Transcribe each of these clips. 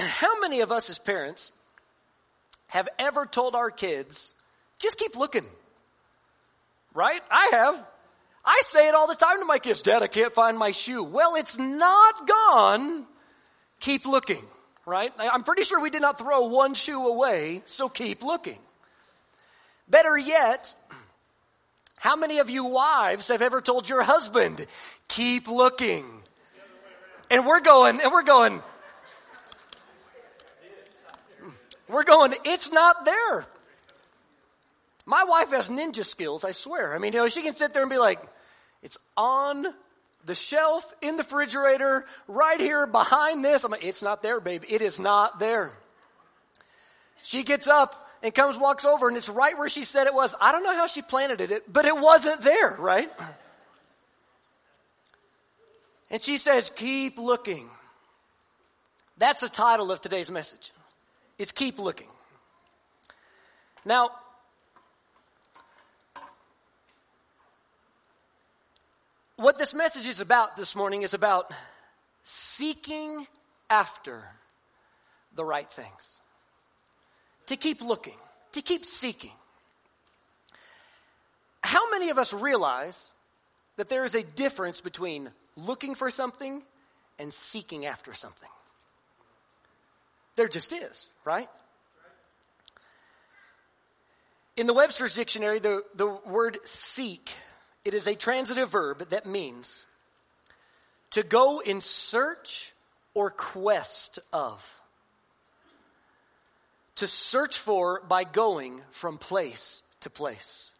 How many of us as parents have ever told our kids, just keep looking? Right? I have. I say it all the time to my kids, Dad, I can't find my shoe. Well, it's not gone. Keep looking, right? I'm pretty sure we did not throw one shoe away, so keep looking. Better yet, how many of you wives have ever told your husband, keep looking? And we're going, and we're going, we're going, it's not there. My wife has ninja skills, I swear. I mean, you know, she can sit there and be like, it's on the shelf in the refrigerator right here behind this. I'm like, it's not there, babe. It is not there. She gets up and comes, walks over, and it's right where she said it was. I don't know how she planted it, but it wasn't there, right? And she says, keep looking. That's the title of today's message. It's keep looking. Now, what this message is about this morning is about seeking after the right things. To keep looking, to keep seeking. How many of us realize that there is a difference between looking for something and seeking after something? There just is, right? In the Webster's dictionary, the, the word seek it is a transitive verb that means to go in search or quest of. To search for by going from place to place.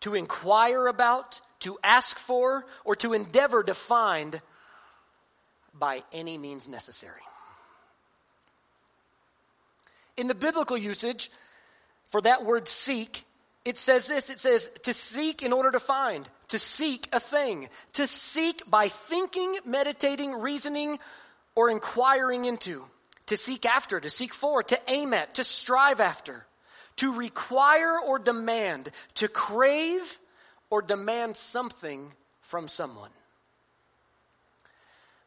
To inquire about, to ask for, or to endeavor to find by any means necessary. In the biblical usage for that word seek, it says this, it says to seek in order to find, to seek a thing, to seek by thinking, meditating, reasoning, or inquiring into, to seek after, to seek for, to aim at, to strive after, to require or demand, to crave or demand something from someone.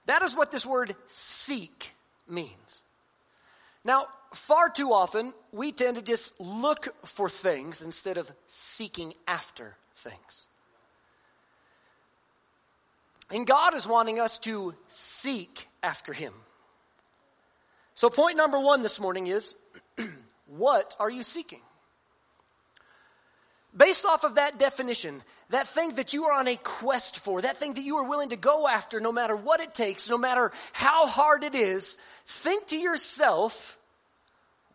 That is what this word seek means. Now, far too often, we tend to just look for things instead of seeking after things. And God is wanting us to seek after Him. So, point number one this morning is what are you seeking? Based off of that definition, that thing that you are on a quest for, that thing that you are willing to go after no matter what it takes, no matter how hard it is, think to yourself,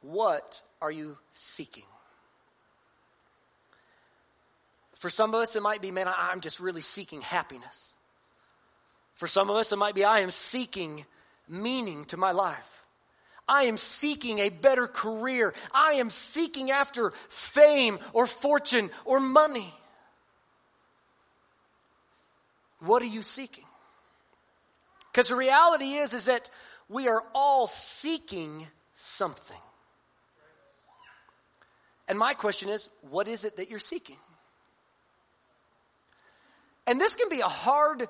what are you seeking? For some of us, it might be, man, I'm just really seeking happiness. For some of us, it might be, I am seeking meaning to my life. I am seeking a better career. I am seeking after fame or fortune or money. What are you seeking? Because the reality is, is that we are all seeking something. And my question is, what is it that you're seeking? And this can be a hard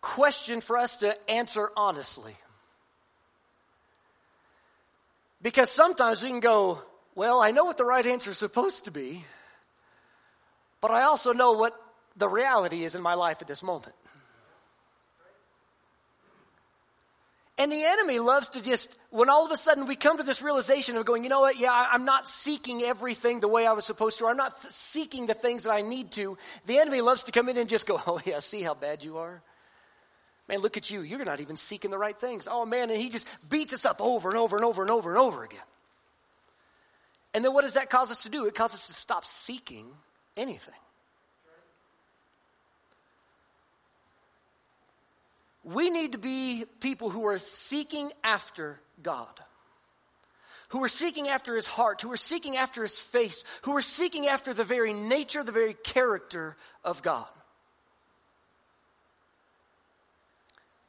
question for us to answer honestly. Because sometimes we can go, well, I know what the right answer is supposed to be, but I also know what the reality is in my life at this moment. And the enemy loves to just, when all of a sudden we come to this realization of going, you know what, yeah, I'm not seeking everything the way I was supposed to, or I'm not seeking the things that I need to. The enemy loves to come in and just go, oh yeah, see how bad you are? Man, look at you. You're not even seeking the right things. Oh man, and he just beats us up over and over and over and over and over again. And then what does that cause us to do? It causes us to stop seeking anything. We need to be people who are seeking after God, who are seeking after His heart, who are seeking after His face, who are seeking after the very nature, the very character of God.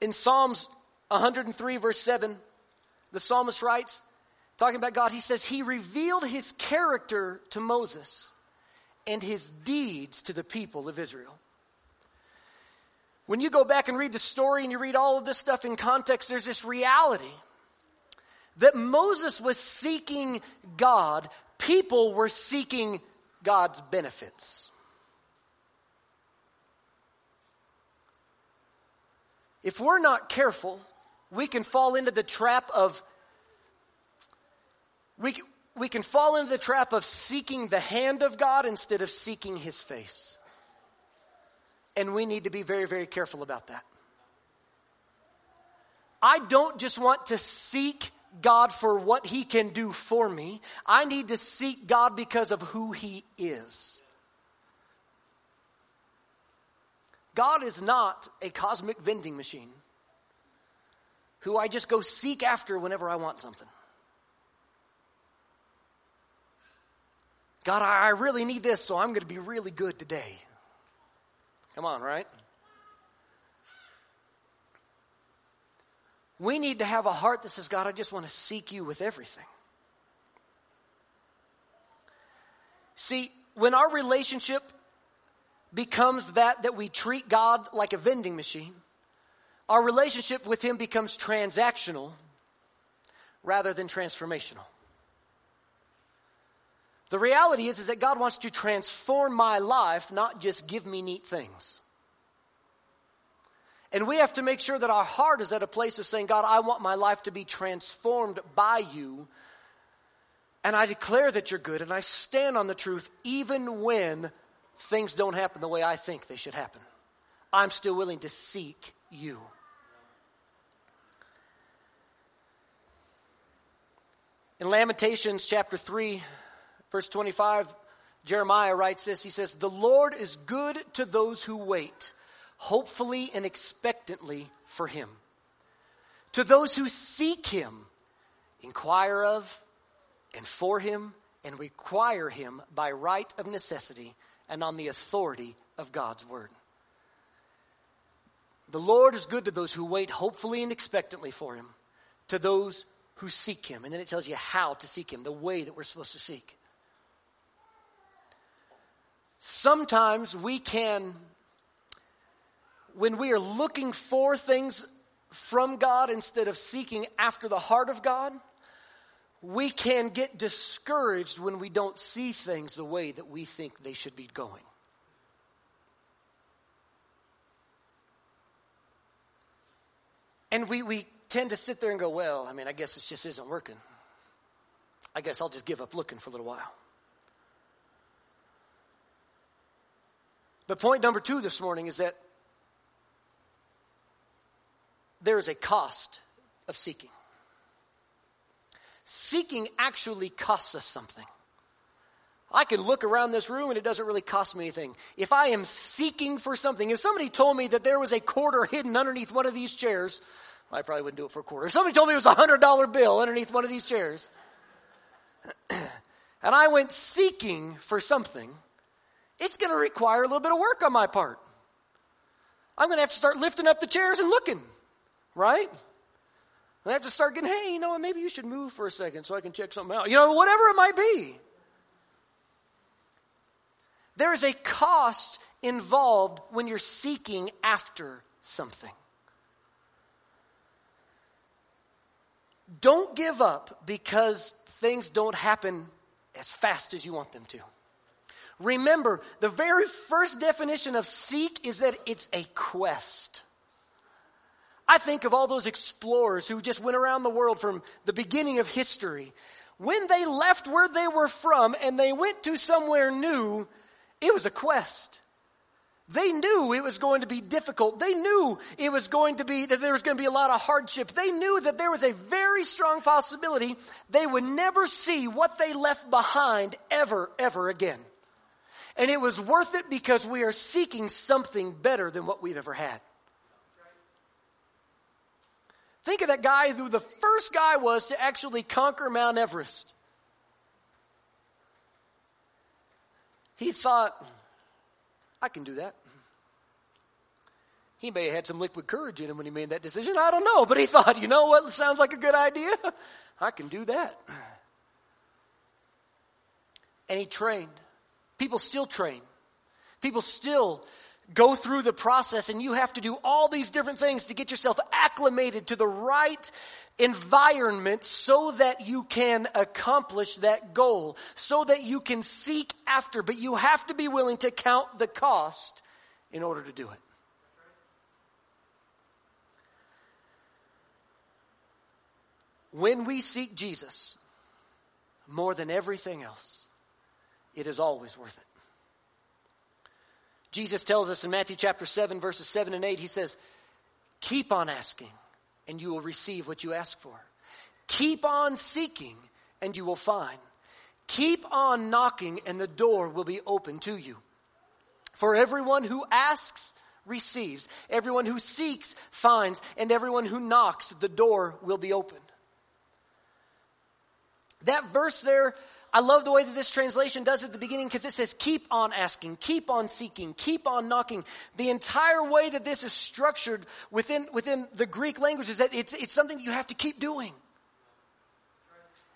In Psalms 103, verse 7, the psalmist writes, talking about God, he says, He revealed His character to Moses and His deeds to the people of Israel. When you go back and read the story and you read all of this stuff in context, there's this reality that Moses was seeking God, people were seeking God's benefits. If we're not careful, we can fall into the trap of we, we can fall into the trap of seeking the hand of God instead of seeking his face. And we need to be very, very careful about that. I don't just want to seek God for what he can do for me. I need to seek God because of who he is. God is not a cosmic vending machine who I just go seek after whenever I want something. God, I really need this, so I'm going to be really good today. Come on, right? We need to have a heart that says, God, I just want to seek you with everything. See, when our relationship becomes that that we treat God like a vending machine. Our relationship with Him becomes transactional rather than transformational. The reality is, is that God wants to transform my life, not just give me neat things. And we have to make sure that our heart is at a place of saying, God, I want my life to be transformed by you. And I declare that you're good, and I stand on the truth even when things don't happen the way I think they should happen. I'm still willing to seek you. In Lamentations chapter 3, verse 25, Jeremiah writes this. He says, The Lord is good to those who wait, hopefully and expectantly for him. To those who seek him, inquire of and for him and require him by right of necessity and on the authority of God's word. The Lord is good to those who wait hopefully and expectantly for him, to those who seek him. And then it tells you how to seek him, the way that we're supposed to seek. Sometimes we can, when we are looking for things from God instead of seeking after the heart of God, we can get discouraged when we don't see things the way that we think they should be going. And we, we tend to sit there and go, well, I mean, I guess this just isn't working. I guess I'll just give up looking for a little while. But point number two this morning is that there is a cost of seeking seeking actually costs us something. I can look around this room and it doesn't really cost me anything. If I am seeking for something, if somebody told me that there was a quarter hidden underneath one of these chairs, I probably wouldn't do it for a quarter. If somebody told me it was a hundred dollar bill underneath one of these chairs, and I went seeking for something, it's going to require a little bit of work on my part. I'm going to have to start lifting up the chairs and looking, right? I have to start getting, hey, you know what, maybe you should move for a second so I can check something out. You know, whatever it might be. There is a cost involved when you're seeking after something. Don't give up because things don't happen as fast as you want them to. Remember, the very first definition of seek is that it's a quest. I think of all those explorers who just went around the world from the beginning of history. When they left where they were from and they went to somewhere new, it was a quest. They knew it was going to be difficult. They knew it was going to be, that there was going to be a lot of hardship. They knew that there was a very strong possibility they would never see what they left behind ever, ever again. And it was worth it because we are seeking something better than what we've ever had. Think of that guy who the first guy was to actually conquer Mount Everest. He thought, I can do that. He may have had some liquid courage in him when he made that decision. I don't know. But he thought, you know what sounds like a good idea? I can do that. And he trained. People still train. People still go through the process and you have to do all these different things to get yourself acclimated to the right environment so that you can accomplish that goal, so that you can seek after, but you have to be willing to count the cost in order to do it. When we seek Jesus more than everything else, it is always worth it. Jesus tells us in Matthew chapter 7, verses 7 and 8, he says, Keep on asking, and you will receive what you ask for. Keep on seeking, and you will find. Keep on knocking, and the door will be open to you. For everyone who asks, receives. Everyone who seeks, finds. And everyone who knocks, the door will be open. That verse there I love the way that this translation does at the beginning because it says, keep on asking, keep on seeking, keep on knocking. The entire way that this is structured within, within the Greek language is that it's, it's something you have to keep doing.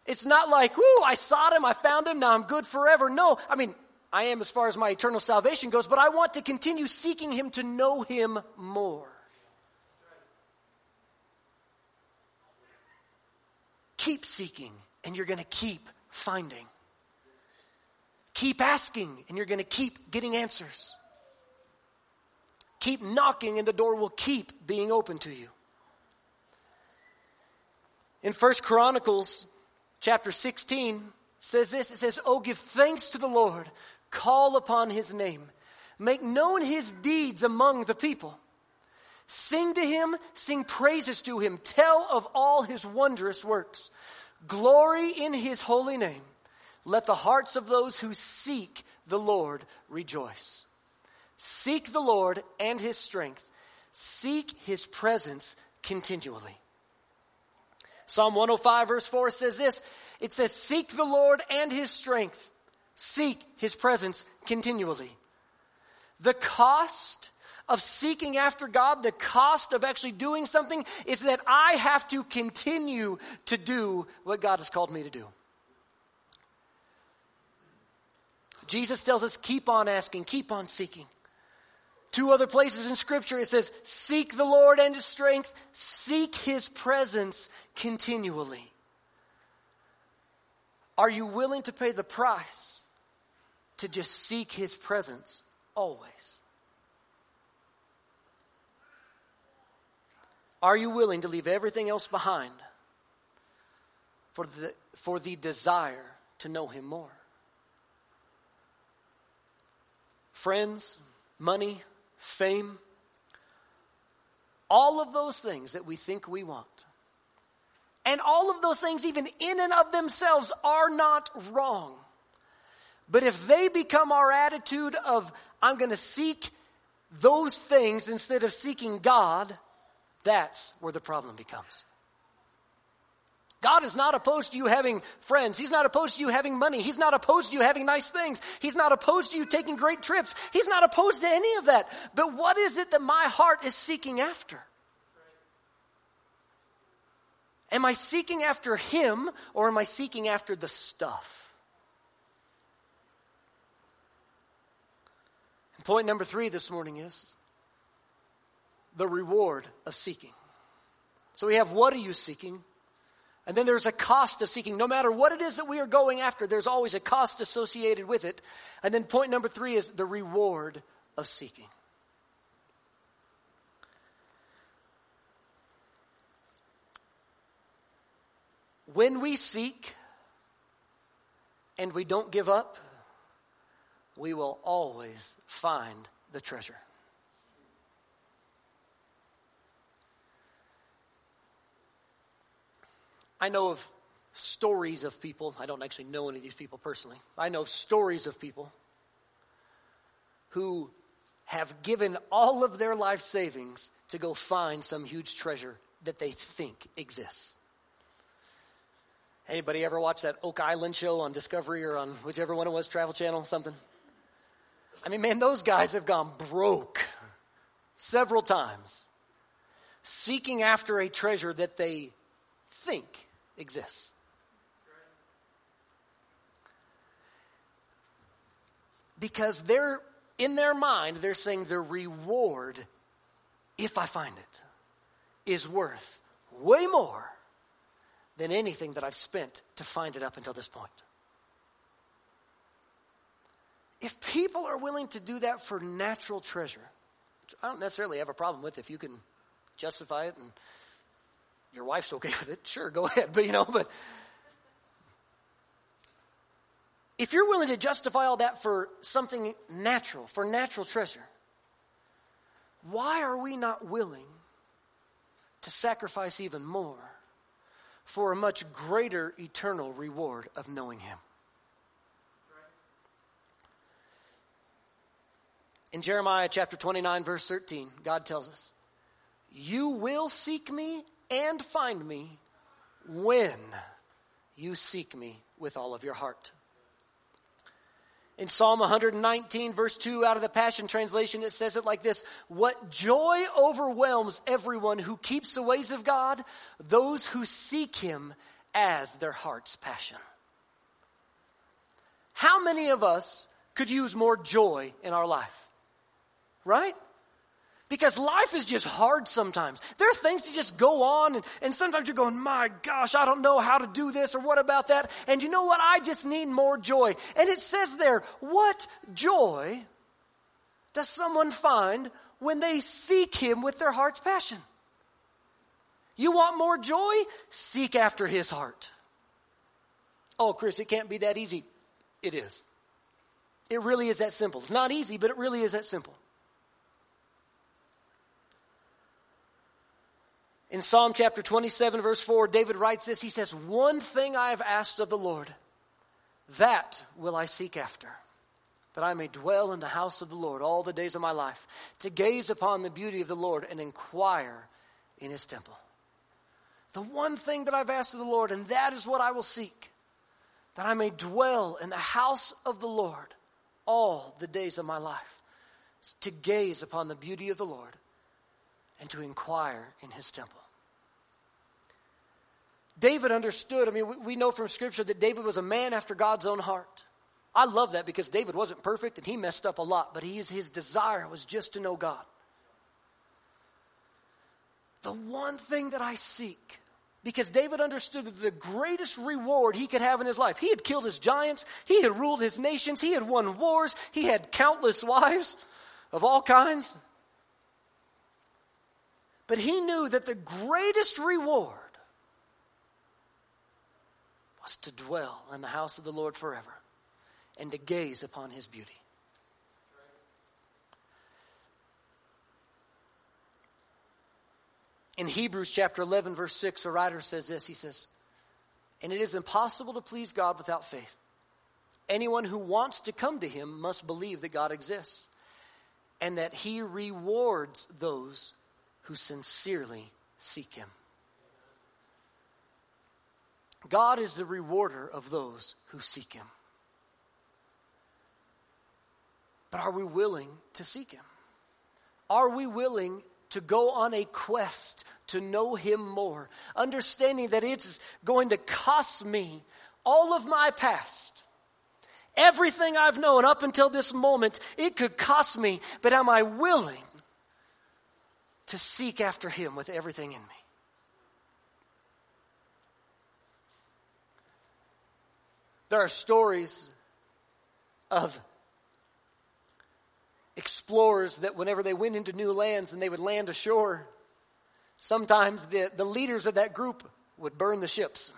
It's not like, whoo, I sought him, I found him, now I'm good forever. No, I mean, I am as far as my eternal salvation goes, but I want to continue seeking him to know him more. Keep seeking, and you're going to keep finding. Keep asking, and you're going to keep getting answers. Keep knocking, and the door will keep being open to you. In First Chronicles chapter 16 says this it says, Oh, give thanks to the Lord, call upon his name, make known his deeds among the people. Sing to him, sing praises to him, tell of all his wondrous works. Glory in his holy name. Let the hearts of those who seek the Lord rejoice. Seek the Lord and his strength. Seek his presence continually. Psalm 105 verse 4 says this. It says, seek the Lord and his strength. Seek his presence continually. The cost of seeking after God, the cost of actually doing something is that I have to continue to do what God has called me to do. Jesus tells us keep on asking, keep on seeking. Two other places in scripture it says, seek the Lord and his strength, seek his presence continually. Are you willing to pay the price to just seek his presence always? Are you willing to leave everything else behind for the, for the desire to know Him more? Friends, money, fame, all of those things that we think we want. And all of those things, even in and of themselves, are not wrong. But if they become our attitude of, I'm going to seek those things instead of seeking God, that's where the problem becomes. God is not opposed to you having friends. He's not opposed to you having money. He's not opposed to you having nice things. He's not opposed to you taking great trips. He's not opposed to any of that. But what is it that my heart is seeking after? Am I seeking after Him or am I seeking after the stuff? And point number three this morning is the reward of seeking. So we have what are you seeking? And then there's a cost of seeking. No matter what it is that we are going after, there's always a cost associated with it. And then point number three is the reward of seeking. When we seek and we don't give up, we will always find the treasure. I know of stories of people, I don't actually know any of these people personally. I know stories of people who have given all of their life savings to go find some huge treasure that they think exists. Anybody ever watch that Oak Island show on Discovery or on whichever one it was, Travel Channel, something? I mean, man, those guys have gone broke several times seeking after a treasure that they think exists. Because they're in their mind, they're saying the reward, if I find it, is worth way more than anything that I've spent to find it up until this point. If people are willing to do that for natural treasure, I don't necessarily have a problem with if you can justify it and your wife's okay with it, sure, go ahead. But you know, but if you're willing to justify all that for something natural, for natural treasure, why are we not willing to sacrifice even more for a much greater eternal reward of knowing Him? In Jeremiah chapter 29, verse 13, God tells us, You will seek me and find me when you seek me with all of your heart. In Psalm 119, verse 2, out of the Passion Translation, it says it like this What joy overwhelms everyone who keeps the ways of God, those who seek Him as their heart's passion. How many of us could use more joy in our life? Right? Because life is just hard sometimes. There are things that just go on, and, and, sometimes you're going, My gosh, I don't know how to do this, or what about that? And you know what? I just need more joy. And it says there, What joy does someone find when they seek Him with their heart's passion? You want more joy? Seek after His heart. Oh, Chris, it can't be that easy. It is. It really is that simple. It's not easy, but it really is that simple. In Psalm chapter 27, verse 4, David writes this He says, One thing I have asked of the Lord, that will I seek after, that I may dwell in the house of the Lord all the days of my life, to gaze upon the beauty of the Lord and inquire in his temple. The one thing that I've asked of the Lord, and that is what I will seek, that I may dwell in the house of the Lord all the days of my life, to gaze upon the beauty of the Lord and to inquire in his temple. David understood. I mean, we know from Scripture that David was a man after God's own heart. I love that because David wasn't perfect and he messed up a lot, but his, his desire was just to know God. The one thing that I seek, because David understood that the greatest reward he could have in his life, he had killed his giants, he had ruled his nations, he had won wars, he had countless wives of all kinds. But he knew that the greatest reward to dwell in the house of the Lord forever and to gaze upon his beauty. In Hebrews chapter 11, verse 6, a writer says this He says, And it is impossible to please God without faith. Anyone who wants to come to him must believe that God exists and that he rewards those who sincerely seek him. God is the rewarder of those who seek Him. But are we willing to seek Him? Are we willing to go on a quest to know Him more, understanding that it's going to cost me all of my past? Everything I've known up until this moment, it could cost me, but am I willing to seek after Him with everything in me? There are stories of explorers that whenever they went into new lands and they would land ashore, sometimes the, the leaders of that group would burn the ships.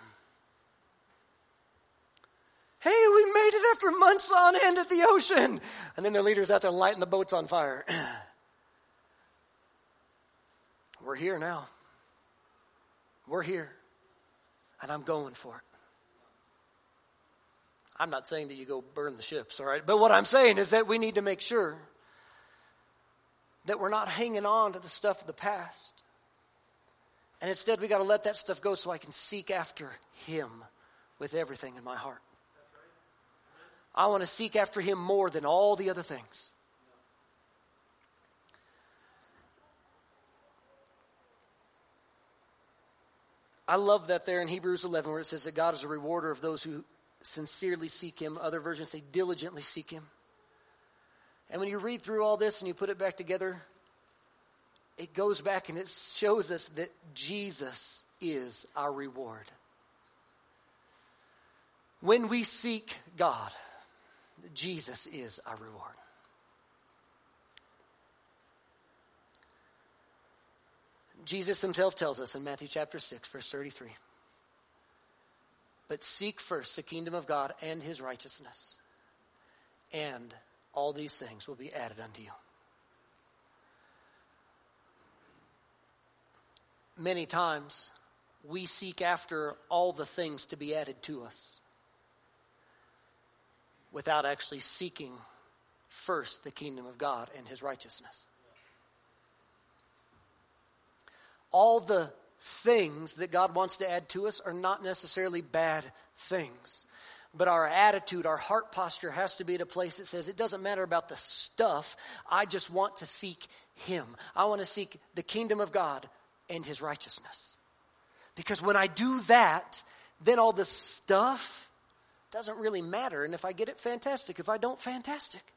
Hey, we made it after months on end at the ocean. And then the leader's out there lighting the boats on fire. We're here now. We're here. And I'm going for it. I'm not saying that you go burn the ships, all right? But what I'm saying is that we need to make sure that we're not hanging on to the stuff of the past. And instead, we got to let that stuff go so I can seek after Him with everything in my heart. I want to seek after Him more than all the other things. I love that there in Hebrews 11 where it says that God is a rewarder of those who sincerely seek Him. Other versions say diligently seek Him. And when you read through all this and you put it back together, it goes back and it shows us that Jesus is our reward. When we seek God, Jesus is our reward. Jesus himself tells us in Matthew chapter 6, verse 33 But seek first the kingdom of God and his righteousness, and all these things will be added unto you. Many times we seek after all the things to be added to us without actually seeking first the kingdom of God and his righteousness. All the things that God wants to add to us are not necessarily bad things. But our attitude, our heart posture has to be at a place that says, it doesn't matter about the stuff. I just want to seek Him. I want to seek the kingdom of God and His righteousness. Because when I do that, then all the stuff doesn't really matter. And if I get it, fantastic. If I don't, fantastic.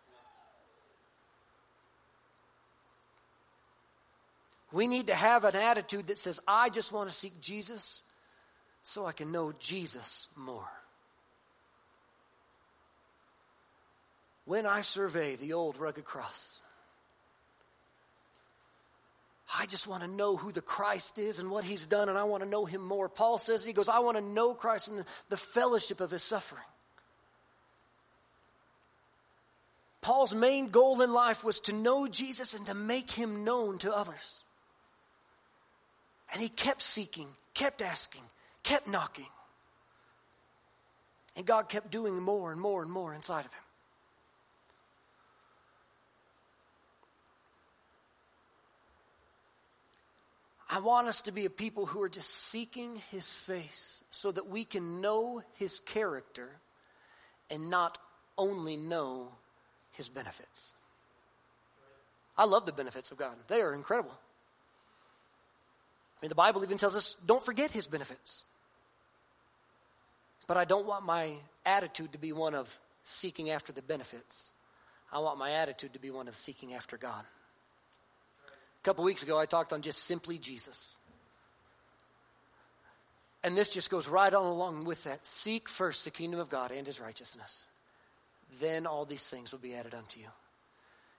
We need to have an attitude that says, I just want to seek Jesus so I can know Jesus more. When I survey the old rugged cross, I just want to know who the Christ is and what he's done, and I want to know him more. Paul says, he goes, I want to know Christ and the, the fellowship of his suffering. Paul's main goal in life was to know Jesus and to make him known to others. And he kept seeking, kept asking, kept knocking. And God kept doing more and more and more inside of him. I want us to be a people who are just seeking his face so that we can know his character and not only know his benefits. I love the benefits of God, they are incredible. I mean, the Bible even tells us don't forget his benefits. But I don't want my attitude to be one of seeking after the benefits. I want my attitude to be one of seeking after God A couple weeks ago, I talked on just simply Jesus. And this just goes right on along with that. Seek first the kingdom of God and his righteousness. Then all these things will be added unto you.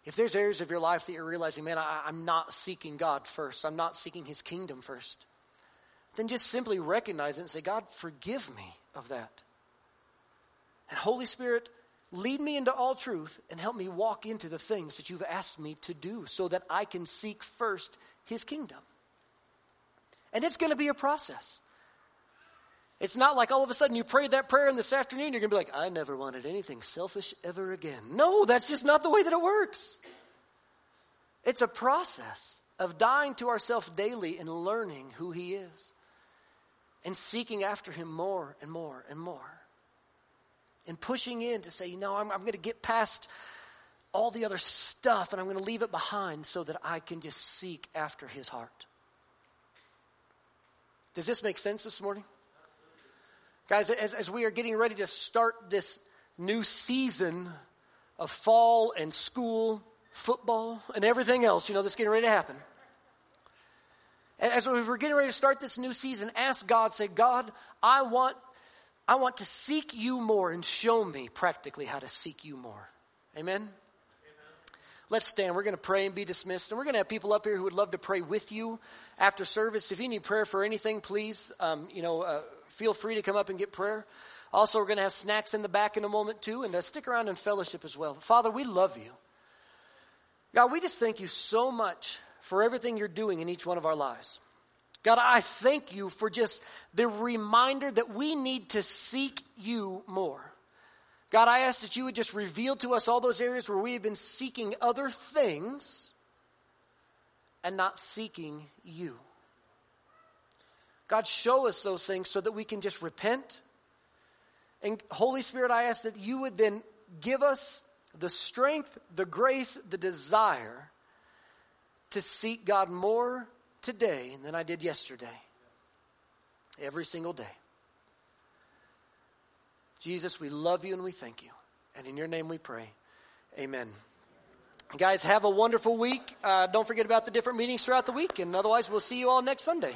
If there's areas of your life that you're realizing, man, I, I'm not seeking God first, I'm not seeking his kingdom first, then just simply recognize it and say, God, forgive me of that. And Holy Spirit, Lead me into all truth and help me walk into the things that you've asked me to do so that I can seek first His kingdom. And it's going to be a process. It's not like all of a sudden you prayed that prayer and this afternoon you're going to be like, I never wanted anything selfish ever again. No, that's just not the way that it works. It's a process of dying to ourselves daily and learning who He is and seeking after Him more and more and more and pushing in to say, you know, I'm, I'm going to get past all the other stuff and I'm going to leave it behind so that I can just seek after his heart. Does this make sense this morning? Guys, as, as we are getting ready to start this new season of fall and school, football, and everything else, you know, that's getting ready to happen. As we're getting ready to start this new season, ask God, say, God, I want I want to seek you more and show me practically how to seek you more. Amen? Amen. Let's stand. We're going to pray and be dismissed. And we're going to have people up here who would love to pray with you after service. If you need prayer for anything, please, um, you know, uh, feel free to come up and get prayer. Also, we're going to have snacks in the back in a moment too, and uh, stick around in fellowship as well. Father, we love you. God, we just thank you so much for everything you're doing in each one of our lives. God, I thank you for just the reminder that we need to seek you more. God, I ask that you would just reveal to us all those areas where we have been seeking other things and not seeking you. God, show us those things so that we can just repent. And Holy Spirit, I ask that you would then give us the strength, the grace, the desire to seek God more today than I did yesterday. Every single day. Jesus, we love you and we thank you. And in your name we pray. Amen. Guys, have a wonderful week. Uh, don't forget about the different meetings throughout the week, and otherwise, we'll see you all next Sunday.